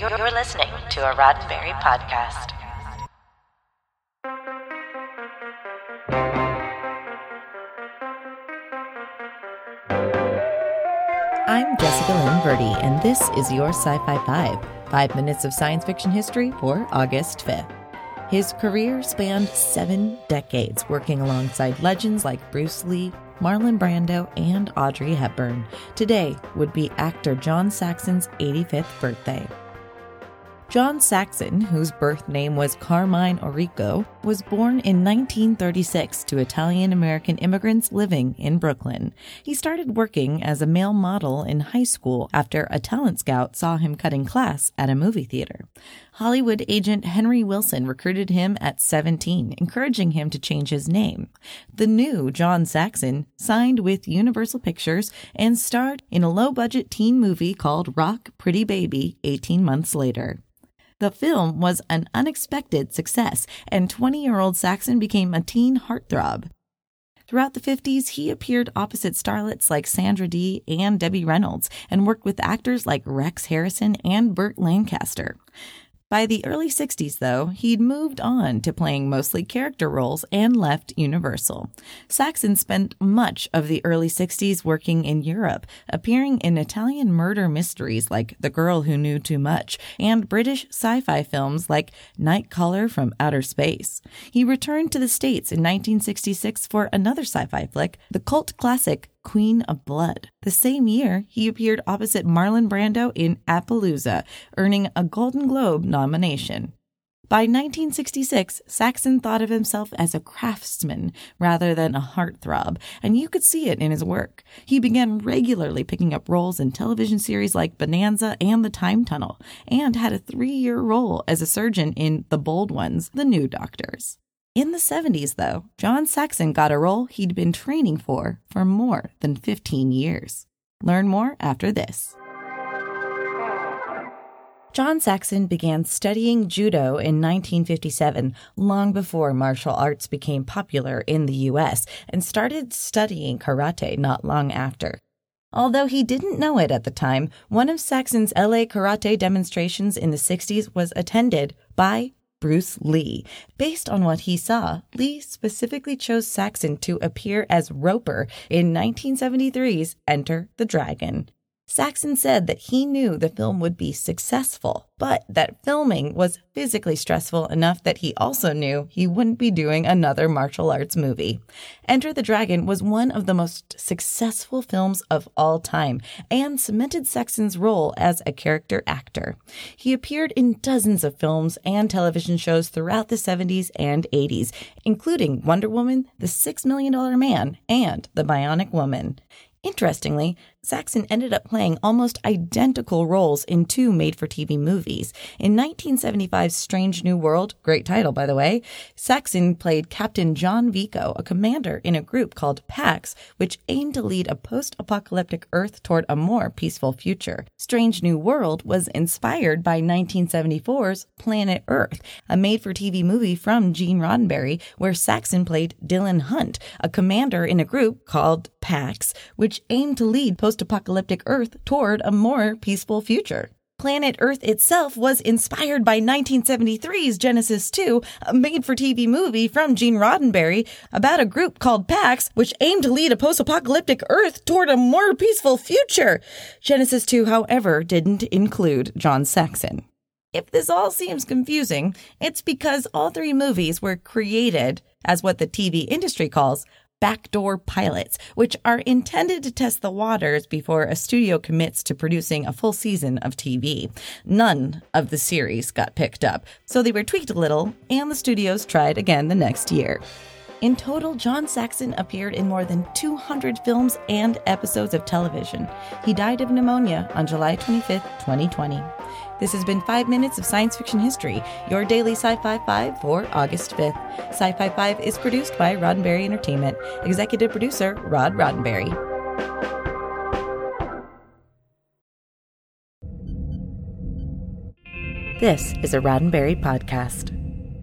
You're, listening to a Roddenberry podcast. I'm Jessica Lynn Verdi, and this is your Sci Fi 5, five minutes of science fiction history for August 5th. His career spanned seven decades, working alongside legends like Bruce Lee, Marlon Brando, and Audrey Hepburn. Today would be actor John Saxon's 85th birthday. John Saxon, whose birth name was Carmine Orrico, was born in 1936 to Italian American immigrants living in Brooklyn. He started working as a male model in high school after a talent scout saw him cutting class at a movie theater. Hollywood agent Henry Willson recruited him at 17, encouraging him to change his name. The new John Saxon signed with Universal Pictures and starred in a low budget teen movie called Rock Pretty Baby 18 months later. The film was an unexpected success, and 20 year old Saxon became a teen heartthrob. Throughout the 50s, he appeared opposite starlets like Sandra Dee and Debbie Reynolds and worked with actors like Rex Harrison and Burt Lancaster. By the early 60s, though, he'd moved on to playing mostly character roles and left Universal. Saxon spent much of the early 60s working in Europe, appearing in Italian murder mysteries like The Girl Who Knew Too Much and British sci fi films like Nightcaller from Outer Space. He returned to the States in 1966 for another sci fi flick, the cult classic Queen of Blood. The same year, he appeared opposite Marlon Brando in Appaloosa, earning a Golden Globe nomination. By 1966, Saxon thought of himself as a craftsman rather than a heartthrob, and you could see it in his work. He began regularly picking up roles in television series like Bonanza and The Time Tunnel, and had a three year role as a surgeon in The Bold Ones, The New Doctors. In the 70s, though, John Saxon got a role he'd been training for for more than 15 years. Learn more after this. John Saxon began studying judo in 1957, long before martial arts became popular in the US, and started studying karate not long after. Although he didn't know it at the time, one of Saxon's LA karate demonstrations in the 60s was attended by Bruce Lee. Based on what he saw, Lee specifically chose Saxon to appear as Roper in 1973's Enter the Dragon. Saxon said that he knew the film would be successful, but that filming was physically stressful enough that he also knew he wouldn't be doing another martial arts movie. Enter the Dragon was one of the most successful films of all time and cemented Saxon's role as a character actor. He appeared in dozens of films and television shows throughout the 70s and 80s, including Wonder Woman, The Six Million Dollar Man, and The Bionic Woman. Interestingly, Saxon ended up playing almost identical roles in two made for TV movies. In 1975's Strange New World, great title by the way, Saxon played Captain John Vico, a commander in a group called Pax, which aimed to lead a post apocalyptic Earth toward a more peaceful future. Strange New World was inspired by 1974's Planet Earth, a made for TV movie from Gene Roddenberry, where Saxon played Dylan Hunt, a commander in a group called Pax, which aimed to lead post post apocalyptic Earth toward a more peaceful future. Planet Earth itself was inspired by 1973's Genesis 2, a made for TV movie from Gene Roddenberry about a group called Pax, which aimed to lead a post apocalyptic Earth toward a more peaceful future. Genesis 2, however, didn't include John Saxon. If this all seems confusing, it's because all three movies were created as what the TV industry calls backdoor pilots, which are intended to test the waters before a studio commits to producing a full season of TV. None of the series got picked up, so they were tweaked a little, and the studios tried again the next year. In total, John Saxon appeared in more than 200 films and episodes of television. He died of pneumonia on July 25, 2020. This has been 5 Minutes of Science Fiction History, your daily Sci Fi 5 for August 5th. Sci Fi 5 is produced by Roddenberry Entertainment. Executive producer Rod Roddenberry. This is a Roddenberry podcast.